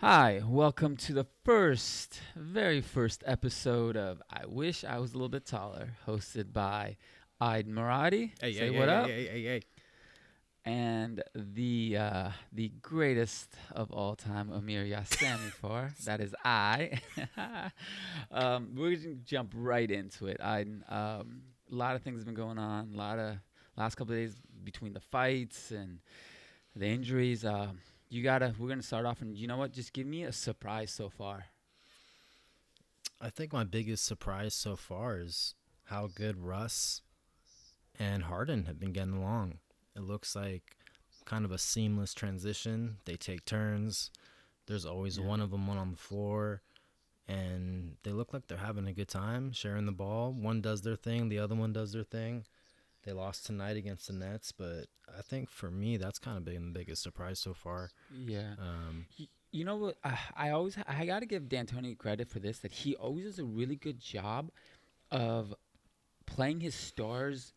Hi, welcome to the first, very first episode of I Wish I Was a Little Bit Taller, hosted by Id Maradi. Hey, Say hey, what hey, up. Hey, hey, hey, And the uh, the greatest of all time, Amir Yassami for that is I. um, we're gonna jump right into it. I um, a lot of things have been going on. A lot of last couple of days between the fights and the injuries. Um, you gotta. We're gonna start off, and you know what? Just give me a surprise so far. I think my biggest surprise so far is how good Russ and Harden have been getting along. It looks like kind of a seamless transition. They take turns. There's always Yeah. one of them one on the floor, and they look like they're having a good time sharing the ball. One does their thing, the other one does their thing. They lost tonight against the Nets, but I think for me that's kind of been the biggest surprise so far. Yeah. Um, You know what? I, I always I got to give D'Antoni credit for this that he always does a really good job of playing his stars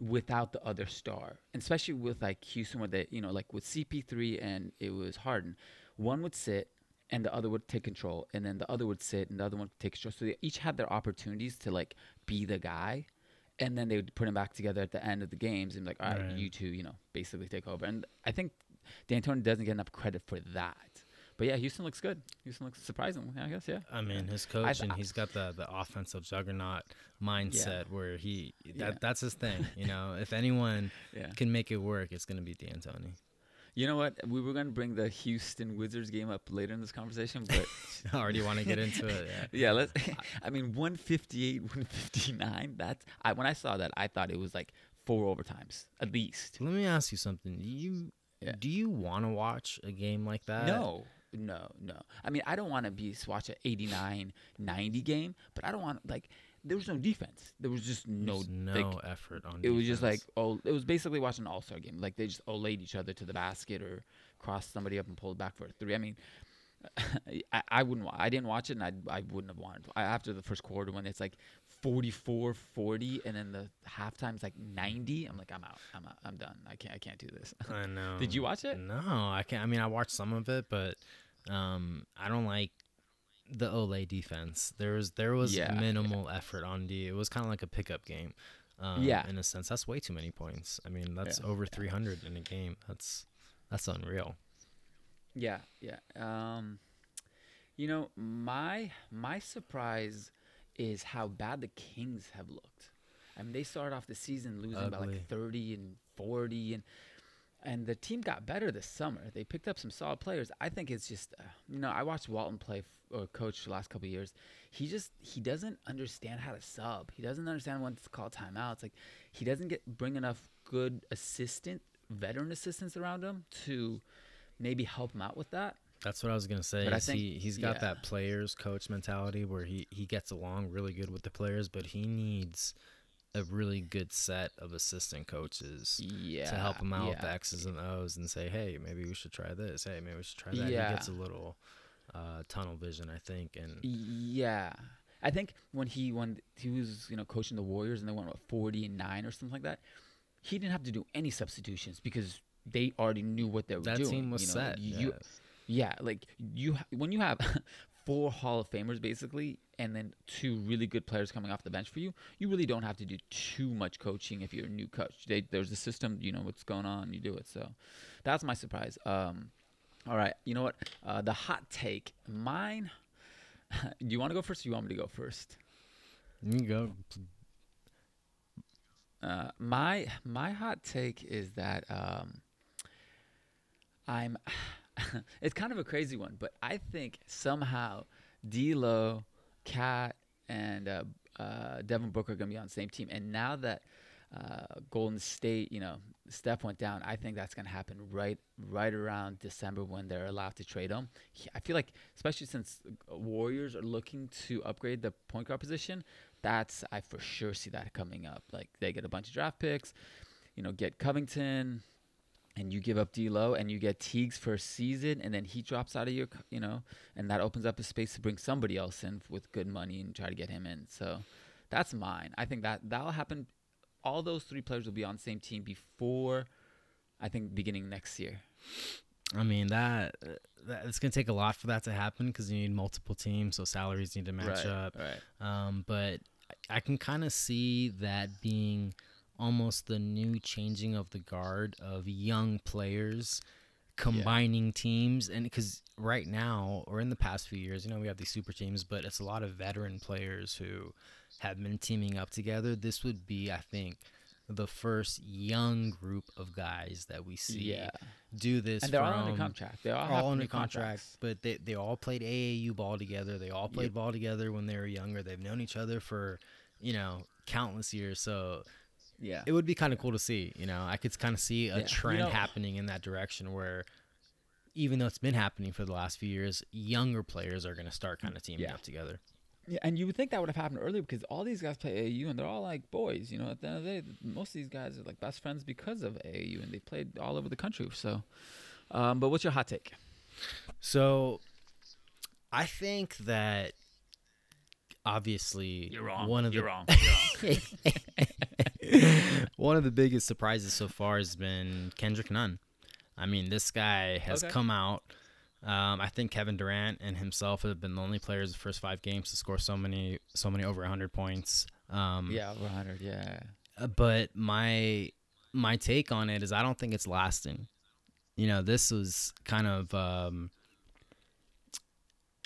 without the other star, and especially with like Houston, where they you know like with CP3 and it was Harden, one would sit and the other would take control, and then the other would sit and the other one would take control. So they each had their opportunities to like be the guy. And then they would put him back together at the end of the games and be like, all right, Right. you two, you know, basically take over. And I think D'Antoni doesn't get enough credit for that. But yeah, Houston looks good. Houston looks surprising, I guess. Yeah. I mean, his coach and I- he's got the the offensive juggernaut mindset where he that Yeah. that's his thing. You know, if anyone Yeah. can make it work, it's gonna be D'Antoni. You know what? We were going to bring the Houston Wizards game up later in this conversation, but I already want to get into it. Yeah. yeah, let's. I mean, 158, 159. That's I when I saw that, I thought it was like four overtimes at least. Let me ask you something. Do you Yeah. do you want to watch a game like that? No, no, no. I mean, I don't want to be watch an 89, 90 game, but I don't want like there was no defense. There was just no There's no like, effort on. it was just like oh it was basically watching an all-star game like they just olayed each other to the basket or crossed somebody up and pulled back for a three i mean I, I wouldn't i didn't watch it and i, I wouldn't have wanted I, after the first quarter when it's like 44 40 and then the halftime's like 90 i'm like i'm out i'm out i'm done i can't i can't do this I know. did you watch it No, I can't. I mean, I watched some of it, but um, I don't like the olé defense. There was there was Yeah, minimal effort on D. It was kind of like a pickup game. Um, Yeah. in a sense, that's way too many points. I mean, that's Yeah, over yeah. 300 in a game. That's that's unreal. Yeah, yeah. Um, you know, my my surprise is how bad the Kings have looked. I mean, they started off the season losing by like thirty and forty, and and the team got better this summer. They picked up some solid players. I think it's just, uh, you know, I watched Walton play f- or coach the last couple of years. He just he doesn't understand how to sub. He doesn't understand when to call timeouts. Like he doesn't get bring enough good assistant, veteran assistants around him to maybe help him out with that. That's what I was gonna say. But I think- he he's got yeah. that players coach mentality where he he gets along really good with the players, but he needs a really good set of assistant coaches Yeah, to help him out with the. X's and O's and say, hey, maybe we should try this. Hey, maybe we should try that. Yeah. He gets a little uh, tunnel vision, I think, and Yeah. I think when he when he was you know coaching the Warriors and they went what forty and nine or something like that, he didn't have to do any substitutions because they already knew what they were that doing. team was you know? set. You, yes. yeah, like you when you have four Hall of Famers basically, and then two really good players coming off the bench for you, you really don't have to do too much coaching if you're a new coach. They, there's a system, you know what's going on, you do it. So that's my surprise. Um, all right, you know what? Uh, the hot take, mine. do you want to go first? or You want me to go first? You go. Uh, my my hot take is that um, I'm. it's kind of a crazy one, but I think somehow D'Lo, Cat, and uh, uh, Devin Booker are gonna be on the same team. And now that uh, Golden State, you know, Steph went down, I think that's gonna happen right right around December when they're allowed to trade him. I feel like, especially since Warriors are looking to upgrade the point guard position, that's I for sure see that coming up. Like they get a bunch of draft picks, you know, get Covington, and you give up D'Lo and you get Teagues for a season, and then he drops out of your, you know, and that opens up a space to bring somebody else in with good money and try to get him in. So that's mine. I think that that'll happen. All those three players will be on the same team before, I think, beginning next year. I mean that, that it's gonna take a lot for that to happen because you need multiple teams, so salaries need to match right, up. Right. Um, but I- I can kind of see that being almost the new changing of the guard of young players combining teams and because right now or in the past few years you know we have these super teams but it's a lot of veteran players who have been teaming up together this would be i think the first young group of guys that we see Yeah. do this And they're all under from- contract. They all, all under contract, contracts. but they, they all played AAU ball together. They all played Yep. ball together when they were younger. They've known each other for, you know, countless years. So Yeah. it would be kind of cool to see. You know, I could kind of see a Yeah. You trend know- happening in that direction where, even though it's been happening for the last few years, younger players are going to start kind of teaming Yeah. up together. Yeah, and you would think that would have happened earlier because all these guys play AAU and they're all like boys. You know, at the end of the day, most of these guys are like best friends because of AAU and they played all over the country. So, um, but what's your hot take? So, I think that obviously you're one of the wrong. One of the biggest surprises so far has been Kendrick Nunn. I mean, this guy has Okay. come out. Um, I think Kevin Durant and himself have been the only players the first five games to score so many, so many over 100 points. Um, yeah, over 100. Yeah. uh, But my my take on it is I don't think it's lasting. You know, this was kind of um,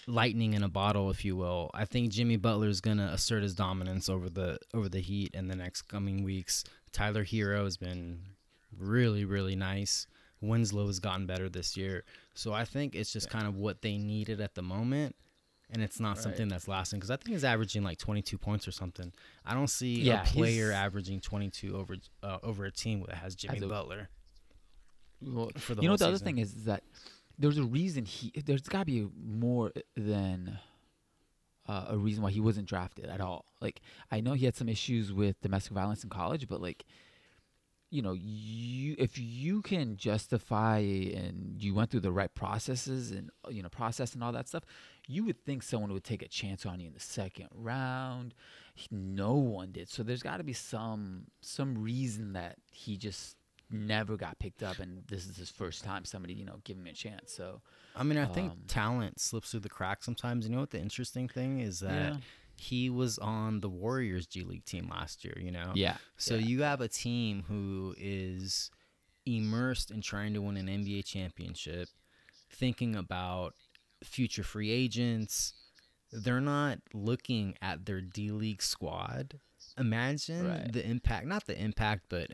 lightning in a bottle, if you will. I think Jimmy Butler is gonna assert his dominance over the over the Heat in the next coming weeks. Tyler Herro has been really really nice. Winslow has gotten better this year, so I think it's just kind of what they needed at the moment. And it's not Right. something that's lasting because I think he's averaging like 22 points or something. I don't see Yeah, a player averaging 22 over uh, over a team that has Jimmy Butler. Well, For the you know, the other thing is, is that there's a reason he. There's got to be more than uh, a reason why he wasn't drafted at all. Like I know he had some issues with domestic violence in college, but like, you know, you if you can justify and you went through the right processes and you know process and all that stuff, you would think someone would take a chance on you in the second round. He- No one did. So there's got to be some some reason that he just never got picked up and this is his first time somebody you know giving him a chance so I mean, I think Um, talent slips through the cracks sometimes. You know what the interesting thing is that Yeah. he was on the Warriors G League team last year. You know, yeah So yeah. you have a team who is immersed in trying to win an NBA championship, thinking about future free agents. They're not looking at their D League squad. Imagine Right. the impact, not the impact, but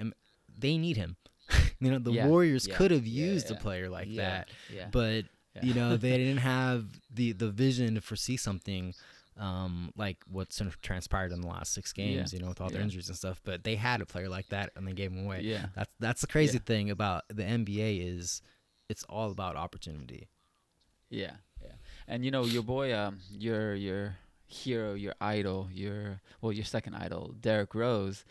they need him. you know, the Yeah, Warriors yeah, could have yeah, used yeah. a player like yeah, that, yeah but yeah. you know they didn't have the the vision to foresee something um, like what's of transpired in the last six Yeah. games. You know, with all their Yeah. injuries and stuff. But they had a player like that, and they gave him away. yeah That's that's the crazy Yeah. thing about the NBA is it's all about opportunity. yeah yeah and you know your boy um your your hero your idol your well your second idol Derrick Rose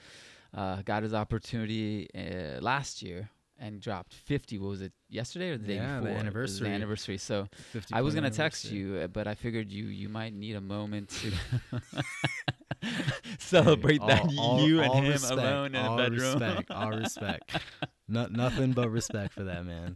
uh got his opportunity uh, last year and dropped 50 what was it yesterday or the day Yeah, the before was anniversary. the anniversary so I was gonna text you, uh, but I figured you you might need a moment to celebrate Hey, that all- all- you and all him respect, alone in all a bedroom. respect, all respect. No, nothing but respect for that man.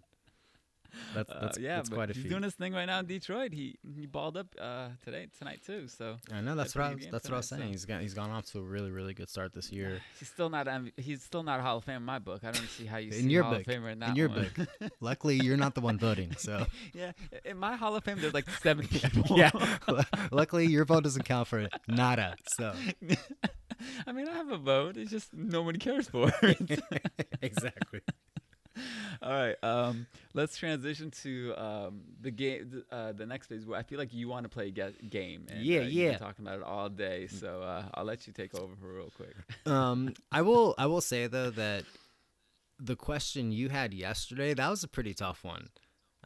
That's Uh, yeah, that's quite a he's doing his thing right now in Detroit. He he balled up uh, today tonight too. So I know that's what I pretty was, good that's what I was saying. so- He's got he's gone off to a really really good start this year. he's still not he's still not a Hall of Fame in my book. I don't see how you In your Hall book, of Famer in In your one. book, luckily you're not the one voting. So yeah, in my Hall of Fame, there's like seven people. yeah, luckily your vote doesn't count for nada. So I mean, I have a vote. It's just nobody cares for it. exactly. All right. Um, let's transition to um, the game. Uh, the next phase I feel like you want to play a ga- game. And, Yeah, uh, you've yeah. been talking about it all day, so uh, I'll let you take over for real quick. Um, I will. I will say though that the question you had yesterday that was a pretty tough one.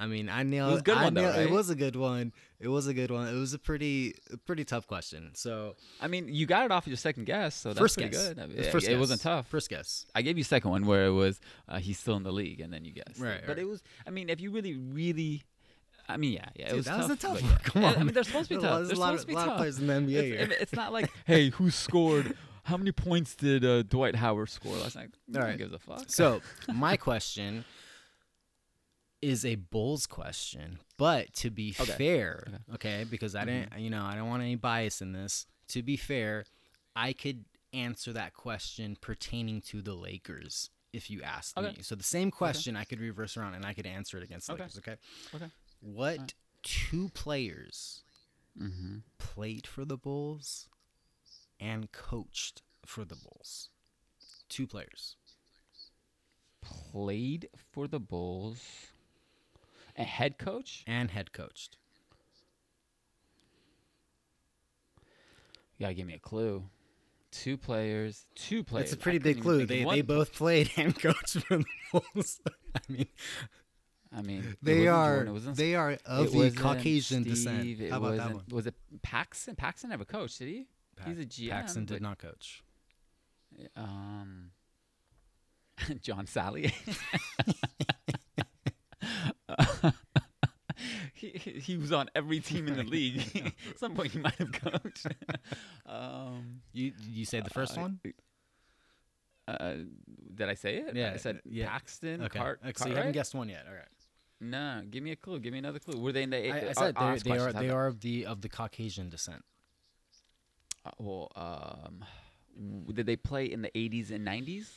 I mean, I nailed. It was a good one, though, nailed- It was a good one. It was a good one. It was a pretty, a pretty tough question. So I mean, you got it off of your second guess, so that's first pretty guess. good. I mean, It first it wasn't guess. tough. First guess. I gave you second one where it was uh, he's still in the league, and then you guessed. Right, But right. it was. I mean, if you really, really. I mean, yeah, yeah, it Dude, was that tough. was a tough one. yeah. Come I- on. I mean, they're supposed to be tough. There's a lot, supposed of, to be lot tough. of players in the NBA It's, it's not like, hey, who scored? How many points did uh, Dwight Howard score last night? No All gives a fuck. So my question is a Bulls question, but to be Okay. fair, Okay. okay, because I didn't, you know, I don't want any bias in this. To be fair, I could answer that question pertaining to the Lakers if you asked Okay. me. So the same question I could reverse around and I could answer it against. Lakers. Okay. Okay. What Alright. two players Mm-hmm. played for the Bulls and coached for the Bulls? Two players. Played for the Bulls. A head coach? and head coached. You gotta give me a clue. Two players. Two players. It's a pretty big clue. They, one they both played and coached for the Bulls. I mean, I mean, they are Jordan, they are of the Caucasian Steve, descent. How about that one? Was it Paxson? Paxson never coached, did he? He's a GM. Paxson did not coach. Um, John Salley. he, was on every team in the league. At some point, he might have coached. um, You you say the first uh, one? Uh, did I say it? Yeah, I said yeah. Paxton. Okay. Cart, okay, so you haven't guessed one yet. All right. No, give me a clue. Give me another clue. Were they in the? eight- I, I uh, said they're- they are they are of the of the Caucasian descent. Uh, well, um, did they play in the 80s and 90s?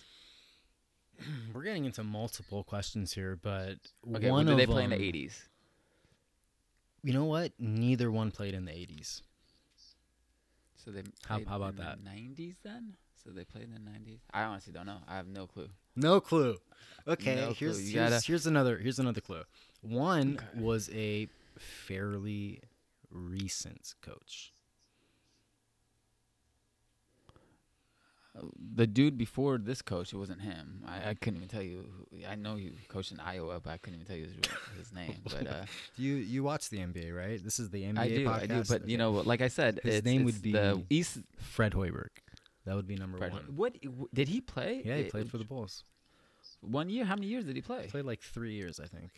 We're getting into multiple questions here, but Okay, one well, did they play in the 80s? You know what? Neither one played in the 80s. So they How- how about in that? The 90s then? So they played in the 90s. I honestly don't know. I have no clue. No clue. Okay, No clue. here's You here's, gotta- here's another here's another clue. One Okay. was a fairly recent coach. The dude before this coach, it wasn't him. I, I couldn't even tell you. Who, I know he coached in Iowa, but I couldn't even tell you his, his name. But uh, You you watch the NBA, right? This is the NBA I do, podcast. I do. But Okay. you know, like I said, His it's, name it's would be the East. Fred Hoiberg. That would be number Fred- one. What w- did he play? Yeah, he Uh, played for the Bulls. one year. How many years did he play? Played like three years, I think.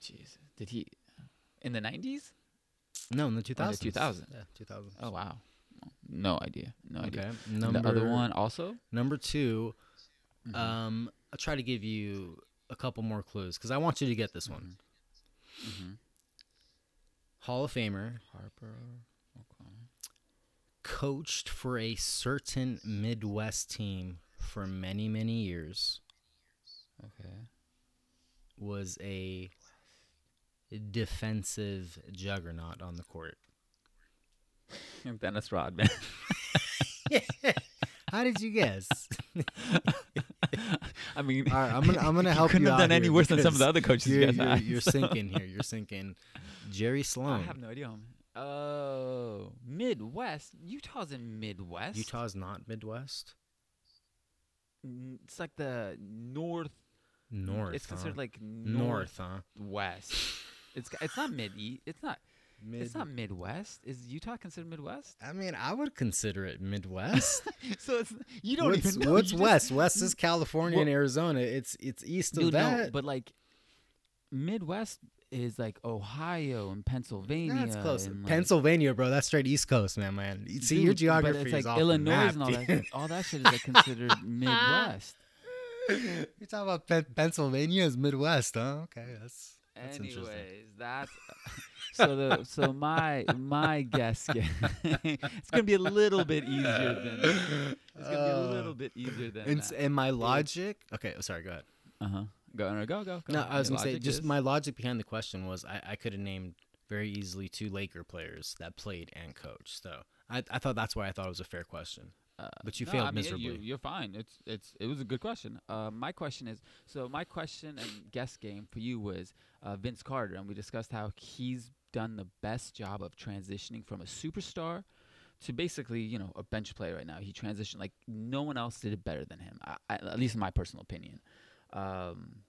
Jeez, did he in the 90s? No, in the 2000s. 2000. Yeah, 2000. Oh wow, no idea, no idea. Okay. And Number the other one also. Number 2 Mhm. um, I'll try to give you a couple more clues because I want you to get this one. hmm Hall of Famer, Harper. Okay. coached for a certain Midwest team for many, many years, Okay. was a defensive juggernaut on the court. Dennis Rodman. How did you guess? I mean, All right, I'm gonna I'm gonna help couldn't you have done any worse than some of the other coaches you You're, you're, you're so- sinking here. You're sinking. Jerry Sloan. I have no idea. Oh, Midwest. Utah's in Midwest. Utah's not Midwest. It's like the north. North. It's considered huh? like North, huh? West. it's it's not mid. east. It's not. Mid- It's not Midwest. Is Utah considered Midwest? I mean, I would consider it Midwest. so it's you don't what's even know. what's you just- west? West is California and Arizona. It's it's east of Dude, that. but like Midwest is like Ohio and Pennsylvania. That's close. and, like, Pennsylvania, bro. That's straight East Coast, man. Man, see your Dude, but geography it's is like off the Illinois map, and all that. All that shit is like considered Midwest. You're talking about Pen- Pennsylvania is Midwest, huh? Okay, that's that's. Anyways, that's so the so my my guess it's gonna be a little bit easier than it's gonna be a Uh, little bit easier than And, that. and my logic. Okay, oh, sorry. Go ahead. Uh huh. Go no, go go. go. No, I was Your gonna say logic just is- my logic behind the question was I, I could have named very easily two Laker players that played and coached. So I, I thought that's why I thought it was a fair question. Uh, But you no, failed I mean, You, miserably. you're fine. It's it's it was a good question. Uh, my question is so my question and guess game for you was uh, Vince Carter, and we discussed how he's done the best job of transitioning from a superstar to basically you know a bench player right now. He transitioned like no one else did it better than him, I, I, at least in my personal opinion. Um,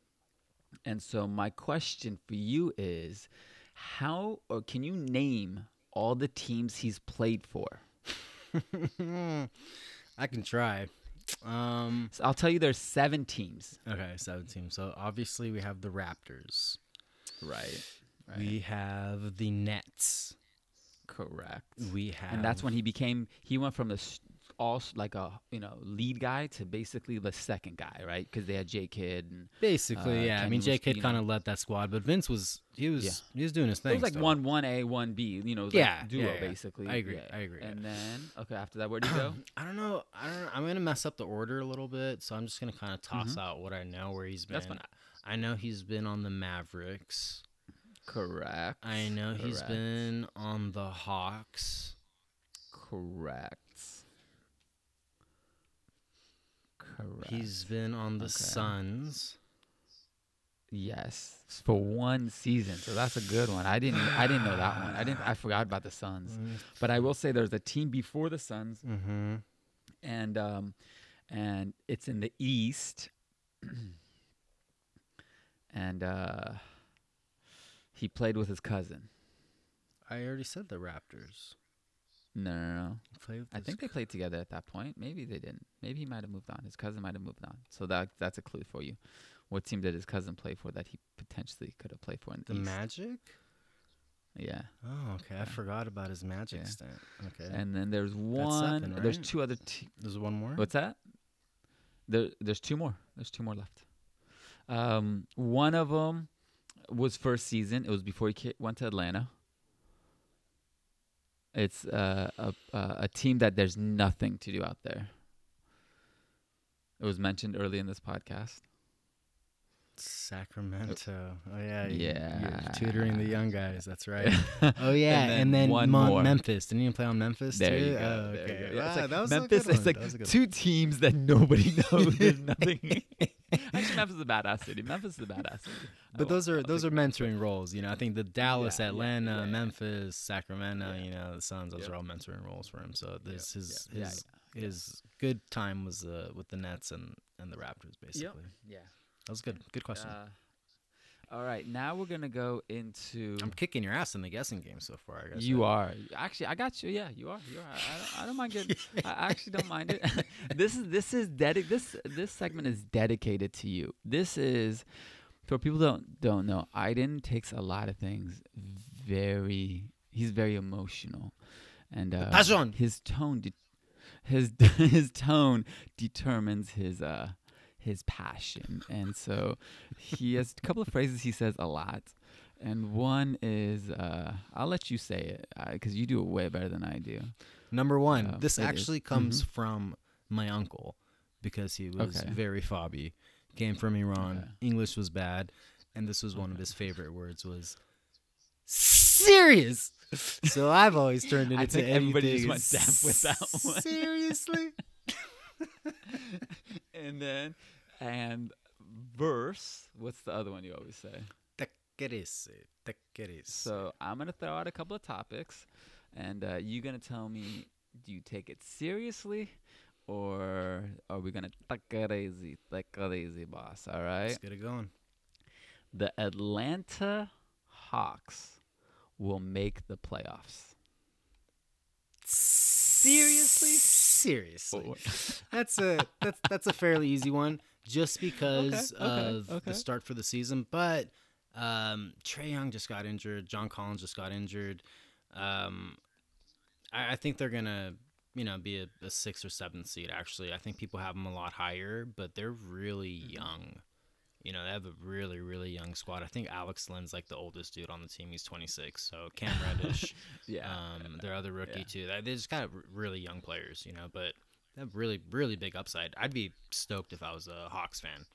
and so my question for you is, how or can you name all the teams he's played for? I can try. Um, So I'll tell you, there's seven teams. okay, seven teams. So obviously we have the Raptors. Right. Right. We have the Nets. Correct. We have and that's when he became. He went from the all like a you know lead guy to basically the second guy, right? Because they had J Kidd and Basically, Uh, yeah. I mean, J Kidd you kind of led that squad, but Vince was he was Yeah. he was doing his thing. it was like still. one one A one B. You know, it Yeah, like duo yeah, yeah. basically. I agree, Yeah. I agree. And then okay, after that, where'd he go? I don't know. I don't. Know. I'm gonna mess up the order a little bit, so I'm just gonna kind of toss Mhm. out what I know where he's been. I know he's been on the Mavericks. Correct. I know he's been on the Hawks. correct. Correct. He's been on the Okay. Suns. yes for one season, so that's a good one. I didn't. I didn't know that one. I didn't. I forgot about the Suns. But I will say there's a team before the Suns, Mm-hmm. and um, and it's in the East, and uh, he played with his cousin. I already said the Raptors. No, no, no. I think they played together at that point. Maybe they didn't. Maybe he might have moved on. His cousin might have moved on. So that that's a clue for you. What team did his cousin play for that he potentially could have played for in the, the East? Magic. Yeah. Oh, okay. I forgot about his Magic Yeah. stint. Okay. And then there's one. There's right? two other. Te- There's one more. What's that? There, there's two more. There's two more left. Um, one of them was first season. It was before he went to Atlanta. It's uh, a a a team that there's nothing to do out there. It was mentioned early in this podcast. Sacramento. Oh yeah. Yeah. You're tutoring the young guys. That's right. Oh yeah, then and then, one Mon-. Memphis. Didn't you play on Memphis There too? you go. Oh, there you go. Yeah, it's like that was a Memphis. good It's one. Like two teams that nobody knows. There's nothing. Actually, Memphis is a badass city. Memphis is a badass city. But those are those are mentoring roles, you know. I think the Dallas, Yeah, Atlanta, yeah, yeah. Memphis, Sacramento, you know, the Suns, those Yep. are all mentoring roles for him. So this his his his good time was uh, with the Nets and and the Raptors basically. Yeah. That was good. Good question. Uh, all right, now we're gonna go into. I'm kicking your ass in the guessing game so far. I guess You are actually. I got you. Yeah, you are. You are. I, I, don't, I don't mind getting. I actually don't mind it. this is this is dedi- This this segment is dedicated to you. This is for people who don't don't know. Aiden takes a lot of things very. He's very emotional, and uh, Passion. his tone. De- his his tone determines his uh his passion, and so he has a couple of phrases he says a lot. And one is, uh, I'll let you say it because you do it way better than I do. Number one, Uh, this it is. actually comes from my uncle because he was Okay. very fobby. Came from Iran. Okay. English was bad, and this was one of his favorite words was serious. So I've always turned it I into think everybody just went deaf with that one. Seriously? and then, and verse. What's the other one you always say? Tequerese, tequerese. So I'm gonna throw out a couple of topics, and uh, you're gonna tell me, do you take it seriously, or are we gonna take it easy, take it easy, boss? All right. Let's get it going. The Atlanta Hawks will make the playoffs. Seriously? Seriously. That's a that's that's a fairly easy one, just because okay, of okay. the start for the season. But um, Trae Young just got injured. John Collins just got injured. Um, I, I think they're gonna, you know, be a, a six or seven seed. Actually, I think people have them a lot higher, but they're really Mm-hmm. young. You know, they have a really really young squad. I think Alex Len's like the oldest dude on the team. He's 26. So Cam Reddish. yeah. Um, their other rookie yeah. too. They just got really young players, you know, but have really really big upside. I'd be stoked if I was a Hawks fan.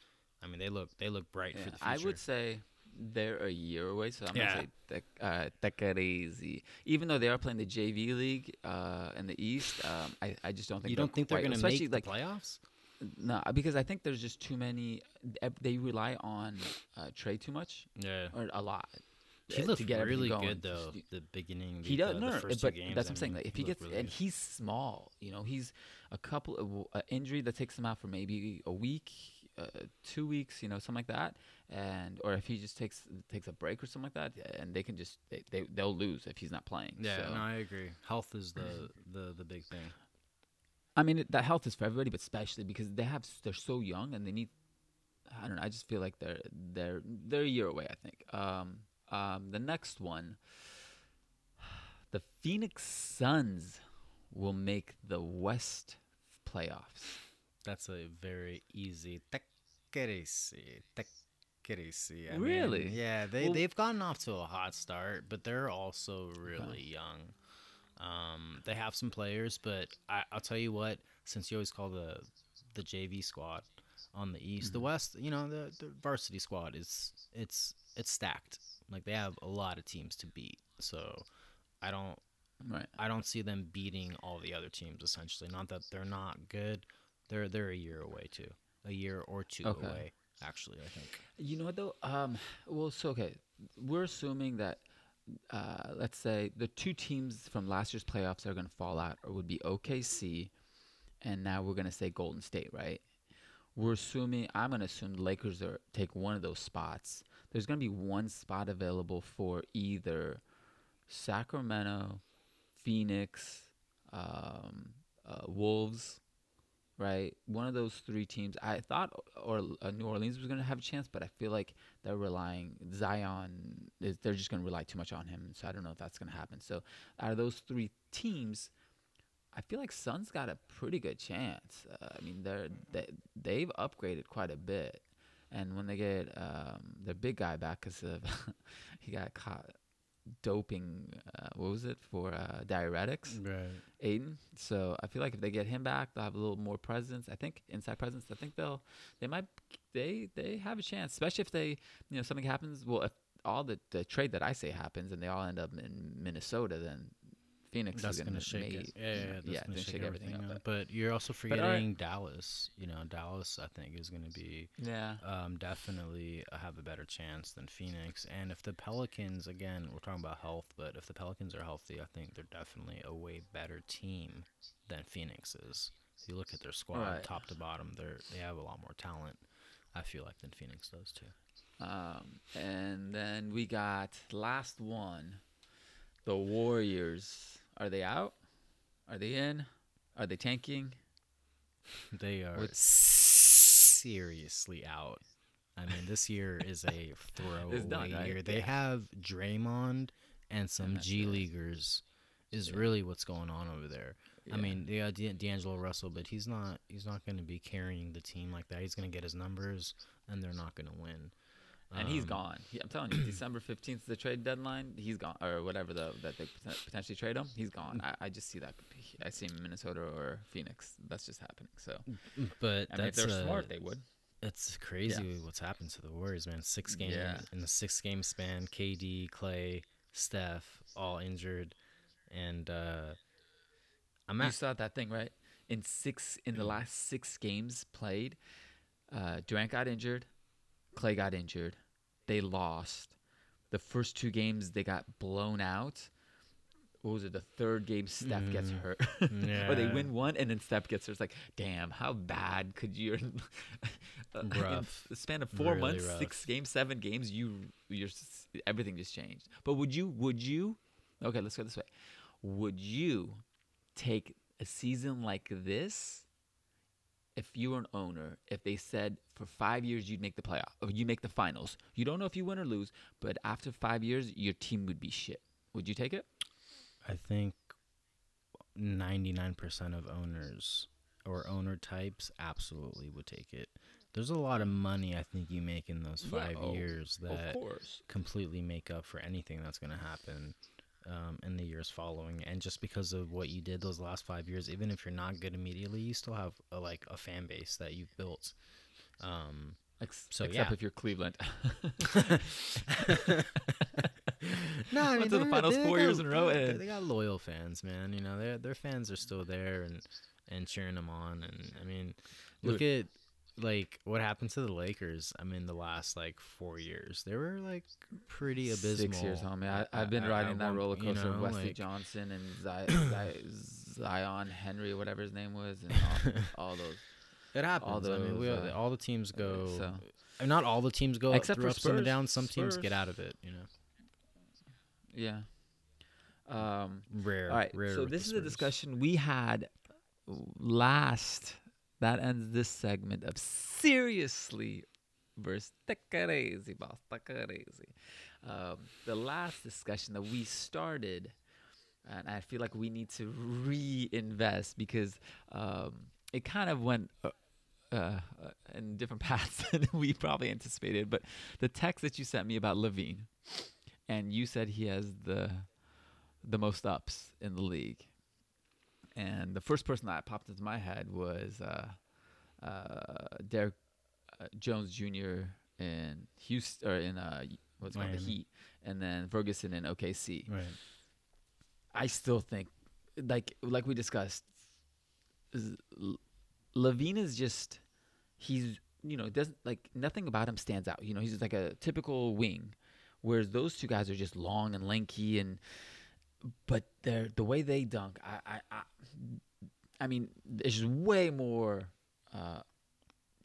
I mean, they look they look bright Yeah, for the future. I would say they're a year away, so I'm Yeah. gonna say uh, take. Even though they are playing the JV league uh, in the East, um, I, I just don't think you they're don't think they're going to especially make like the playoffs? no, because I think there's just too many. They rely on uh, Trae too much Yeah. or a lot. He looked to get really going. good though. The beginning, He the, does, the no, but games. that's I what I'm saying. Like, if he looked gets really and good. he's small, you know, he's a couple of uh, injury that takes him out for maybe a week, uh, two weeks, you know, something like that, and or if he just takes takes a break or something like that, and they can just they, they they'll lose if he's not playing. yeah, so. no, I agree. Health is the the the big thing. I mean, it, that health is for everybody, but especially because they have they're so young and they need. I don't know. I just feel like they're they're they're a year away. I think. Um, um, the next one, the Phoenix Suns will make the West playoffs. That's a very easy. Tekeresi. Tekeresi. I mean, Really? yeah, they Well- they've gotten off to a hot start, but they're also really young. Um, they have some players, but I, I'll tell you what. Since you always call the the JV squad on the East, the Mhm. West, you know, the, the varsity squad is it's it's stacked. Like they have a lot of teams to beat. So I don't Right. I don't see them beating all the other teams. Essentially, not that they're not good. They're they're a year away too. A year or two Okay. away. Actually, I think. You know what though? Um, well, so okay, we're assuming that, uh, let's say the two teams from last year's playoffs that are going to fall out or would be OKC, and now we're going to say Golden State, right? We're assuming I'm to assume the Lakers are take one of those spots. There's to be one spot available for either Sacramento, Phoenix, um, uh, Wolves, right? One of those three teams. I thought or uh, New Orleans was to have a chance, but I feel like they're relying Zion. They're just to rely too much on him, so I don't know if that's to happen. So out of those three teams, I feel like Suns got a pretty good chance. Uh, I mean, they're they, they've upgraded quite a bit, and when they get um, their big guy back, because of he got caught doping. Uh, what was it for uh, diuretics? Right. Aiden. So I feel like if they get him back, they'll have a little more presence. I think inside presence. I think they'll they might they they have a chance, especially if they you know something happens. Well, if all the the trade that I say happens and they all end up in Minnesota, then Phoenix That's is gonna gonna shake make, it. Yeah, yeah. That's yeah, gonna they shake, everything, up. But, But you're also all right. forgetting Dallas. You know, Dallas. I think is gonna be yeah, um, definitely have a better chance than Phoenix. And if the Pelicans, again, we're talking about health, but if the Pelicans are healthy, I think they're definitely a way better team than Phoenix is. If you look at their squad, Right. top to bottom, they're they have a lot more talent. I feel like than Phoenix does too. Um, and then we got last one, the Warriors. Are they out? Are they in? Are they tanking? They are What's- seriously out. I mean, this year is a throwaway done, right? year. They Yeah. have Draymond and some G leaguers. Is Yeah. really what's going on over there. I mean, they got D- D'Angelo Russell, but he's not. He's not going to be carrying the team like that. He's going to get his numbers, and they're not going to win. And he's gone. He, I'm telling you, December 15th is the trade deadline. He's gone, or whatever the that they potentially trade him. He's gone. I, I just see that. I see him in Minnesota or Phoenix. That's just happening. So But I mean, if they're uh, smart, they would. It's crazy what's happened to the Warriors, man. Six games Yeah. in the six game span. KD, Clay, Steph, all injured, and uh, I'm You saw that thing right in six in the last six games played. Uh, Durant got injured, Clay got injured. They lost. The first two games they got blown out. What was it? The third game, Steph gets Mhm. hurt, or they win one and then Steph gets hurt. It's like, damn, how bad could you? uh, in Rough. the span of four Really months, rough. six games, seven games, you, your everything just changed. But would you? Would you? Okay, let's go this way. Would you take a season like this if you were an owner if they said for five years you'd make the playoff or you make the finals. You don't know if you win or lose but after five years your team would be shit. Would you take it? I think 99% of owners or owner types absolutely would take it. There's a lot of money I think you make in those Yeah, five oh, years that course. completely make up for anything that's going to happen um, in the years following. And just because of what you did those last five years, even if you're not good immediately, you still have a, like a fan base that you've built. Um, Ex- So, except yeah. if you're cleveland no, I mean Went to the finals four got- years in a row, they- and- They got loyal fans, man. You know, their their fans are still there and and cheering them on. And I mean, look at like what happened to the Lakers. I mean, the last like four years, they were like pretty abysmal. six years homie I, i've been at- riding at that roller you coaster of wesley like- johnson and Zi- Zi- zion henry whatever his name was and all, all those It happens. I mean, we, uh, all the teams go. so not all the teams go Except through for ups and Spurs. downs. Some teams get out of it. You know, yeah um rare. All right. rare so this is a discussion we had last. That ends this segment of seriously versus crazy boss, crazy. Um, the last discussion that we started, and I feel like we need to reinvest because um, it kind of went uh, uh, in different paths than we probably anticipated. But the text that you sent me about LaVine, and you said he has the the most ups in the league. And the first person that popped into my head was uh, uh, Derrick uh, Jones Jr. in Houston or in uh, what's called the Heat, and then Ferguson in OKC. Right. I still think, like like we discussed, is- LaVine is just he's you know doesn't like nothing about him stands out. You know he's just like a typical wing, whereas those two guys are just long and lanky and but they're the way they dunk. I I I, I mean it's just way more. Uh,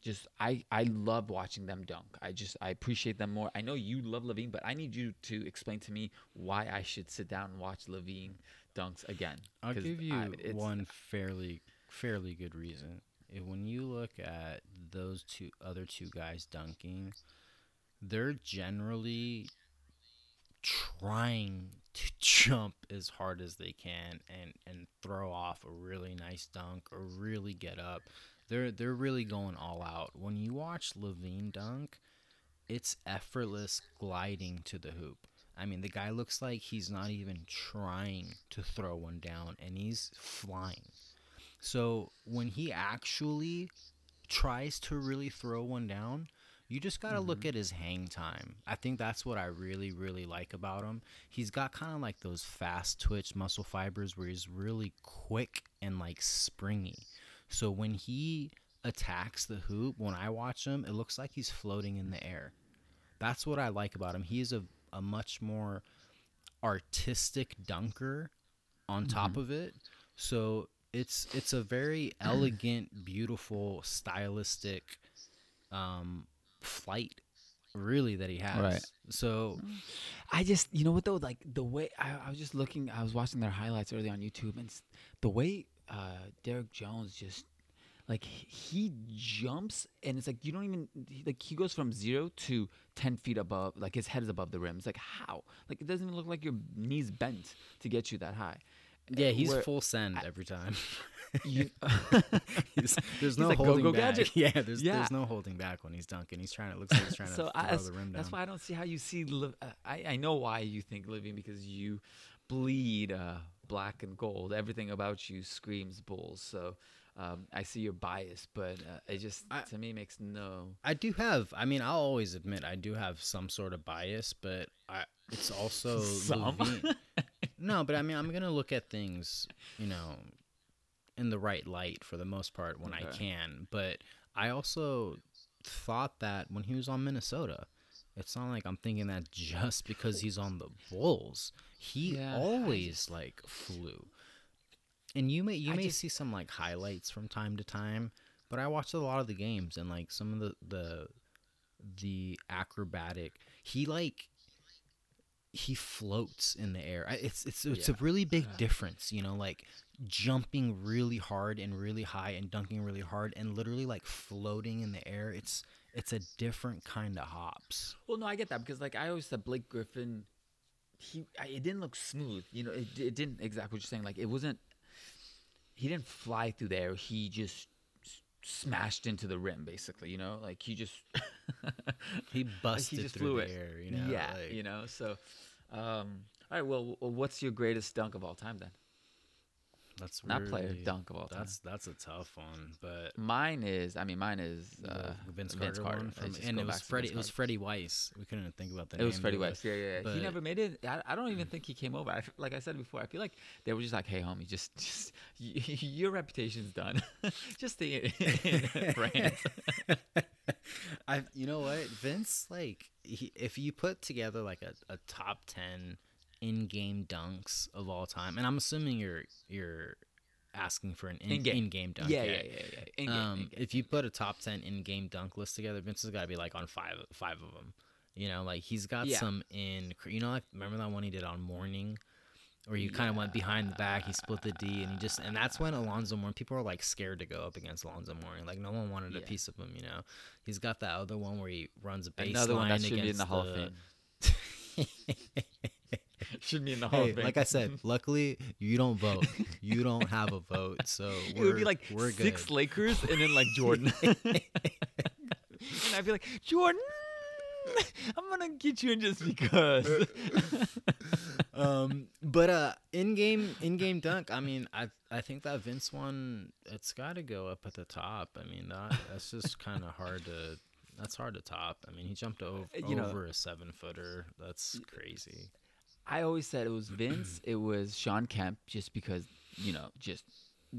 just I I love watching them dunk. I just I appreciate them more. I know you love LaVine, but I need you to explain to me why I should sit down and watch LaVine dunks again. I'll give you I- one fairly fairly good reason. If, when you look at those two other two guys dunking, they're generally trying to jump as hard as they can and and throw off a really nice dunk or really get up. They're they're really going all out. When you watch LaVine dunk, it's effortless gliding to the hoop. I mean, the guy looks like he's not even trying to throw one down and he's flying. So when he actually tries to really throw one down, you just got to look at his hang time. I think that's what I really, really like about him. He's got kind of like those fast twitch muscle fibers where he's really quick and like springy. So when he attacks the hoop, when I watch him, it looks like he's floating in the air. That's what I like about him. He is a, a much more artistic dunker on top of it. So it's it's a very elegant, beautiful, stylistic um, flight, really that he has. Right. So I just, you know what though, like the way I, I was just looking, I was watching their highlights early on YouTube, and the way uh, Derrick Jones just, like he- jumps, and it's like you don't even like he goes from zero to ten feet above, like his head is above the rim. It's like how, like it doesn't even look like your knees bent to get you that high. yeah, he's Where- full send every time. You, there's no like holding Go-Go back. Gadget. Yeah, there's Yeah. there's no holding back when he's dunking. He's trying to looks like he's trying to so throw I, that's, the rim down. that's why I don't see how you see. Liv- uh, I I know why you think living because you bleed uh, black and gold. Everything about you screams Bulls. So um, I see your bias, but uh, it just I- to me makes no. I do have. I mean, I'll always admit I do have some sort of bias, but I it's also Some? No, but I mean, I'm gonna look at things, you know, in the right light for the most part when I can. But I also thought that when he was on Minnesota, it's not like I'm thinking that just because he's on the Bulls. He Yeah, always like flew. And you may you I may just- see some like highlights from time to time, but I watched a lot of the games and like some of the the the acrobatic. He like he floats in the air. It's it's it's a really big difference, you know, like jumping really hard and really high and dunking really hard and literally like floating in the air. It's it's a different kind of hops. Well, no, I get that because like I always said, Blake Griffin, he I, it didn't look smooth. You know, it, it didn't exactly what you're saying. Like it wasn't. He didn't fly through there. He just smashed into the rim, basically. You know, like he just. He busted just through the it. air, you know. yeah, like- you know. So, um, all right. Well, what's your greatest dunk of all time then? That's Not player, really- dunk of all time. That's that's a tough one, but Mine is. I mean, mine is uh, Vince Carter, one from, and it was Freddie. It was Freddie Weis. We couldn't even think about that. It was Freddie Weis. Yeah, yeah. yeah. He never made it. I, I don't even think he came over. I like I said before, I feel like they were just like, "Hey, homie, just, just y- your reputation's done. just stay in, in France." I you know what Vince like he, if you put together like a, a top 10 in-game dunks of all time and I'm assuming you're you're asking for an in, In-game. in-game dunk yeah, yeah, yeah, yeah, yeah. In-game, um, in-game. if you put a top 10 in-game dunk list together Vince has got to be like on five five of them you know like he's got Yeah. some in you know like remember that one he did on Mourning where you kind of went behind the back he split the D and he just and that's when Alonzo Mourning people are like scared to go up against Alonzo Mourning like no one wanted a piece of him you know he's got that other one where he runs a baseline Another one that should against be in the Hall of Fame. Should be in the Hall Hey, of Fame. like I said, luckily you don't vote. You don't have a vote, so it would be like we're six good. Lakers and then like Jordan. and I'd be like, Jordan, I'm gonna get you in just because. um, but uh, in game, in game dunk. I mean, I I think that Vince one, it's got to go up at the top. I mean, that that's just kind of hard to. That's hard to top. I mean, he jumped over, You know- over a seven footer. That's crazy. I always said it was Vince, it was Shawn Kemp, just because you know, just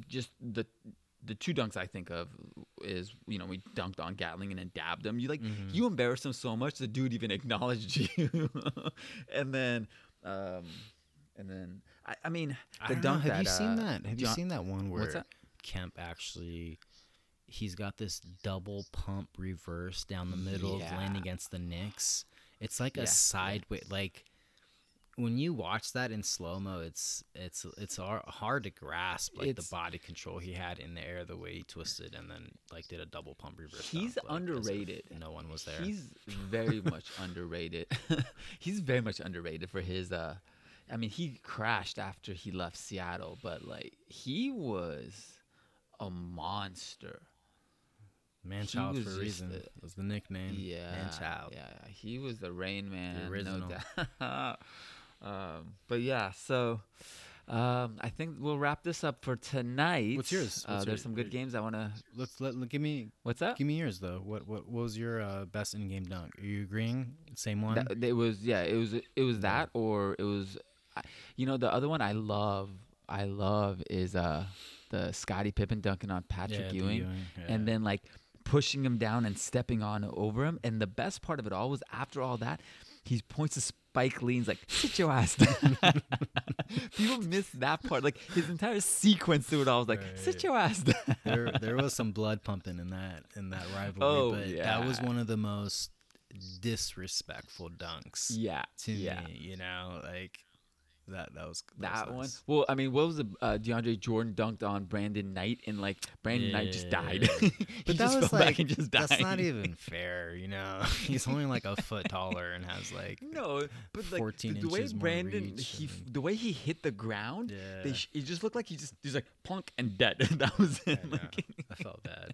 just the the two dunks I think of is you know we dunked on Gatling and then dabbed him. You like Mm-hmm. you embarrassed him so much the dude even acknowledged you, and then um and then I, I mean the know. dunk Have you that, seen uh, that? Have you seen that one where that? Kemp actually? He's got this double pump reverse down the middle, Yeah. landing against the Knicks. It's like Yeah, a sideways, like when you watch that in slow mo, it's it's it's hard to grasp like It's- the body control he had in the air, the way he twisted, and then like did a double pump reverse. He's like, underrated. No one was there. He's very much underrated. He's very much underrated for his uh I mean he crashed after he left Seattle, but like he was a monster. Man child for a reason. the- was the nickname. Yeah. Man child. Yeah, he was the Rain Man. original. No doubt. um, but yeah, so um, I think we'll wrap this up for tonight. What's yours? Uh, there's your- some good games I want to. Let's let, let- give me What's up? give me yours though. What what, what was your uh, best in game dunk? Are you agreeing? Same one. That, it was yeah, it was it was that or it was, you know, the other one I love, I love is uh the Scottie Pippen dunking on Patrick Yeah, Ewing, Ewing, and then like pushing him down and stepping on over him. And the best part of it all was after all that, he points to Spike Lee and's like, "Sit your ass down." People miss that part. Like his entire sequence through it all was like, "Sit your ass down." there there was some blood pumping in that in that rivalry, Oh, but that was one of the most disrespectful dunks yeah, to yeah. me. You know, like that that was That was one. nice. Well, I mean, what was the uh, DeAndre Jordan dunked on Brandon Knight and like Brandon Knight just died. Yeah. he But that just was fell like back and just died. that's not even fair, you know. He's only like a foot taller and has like No, but like 14 the, the way Brandon he and the way he hit the ground, they Yeah. sh- it just looked like he just he's like plunk and dead. that was I, it. know. Like, I felt bad.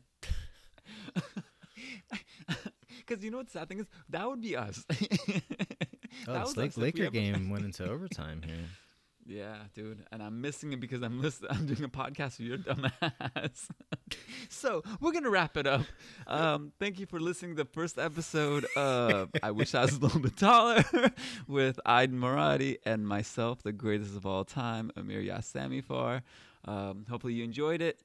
Because you know what the sad thing is? That would be us. Oh, That this was Lake, us we Laker game went into overtime here. Yeah, dude, and I'm missing it because I'm listen- I'm doing a podcast with your dumbass. so we're gonna wrap it up. Um, thank you for listening to the first episode of I Wish I Was a Little Bit Taller with Aiden Maradi and myself, the greatest of all time, Amir Yasamifar. Um, hopefully you enjoyed it.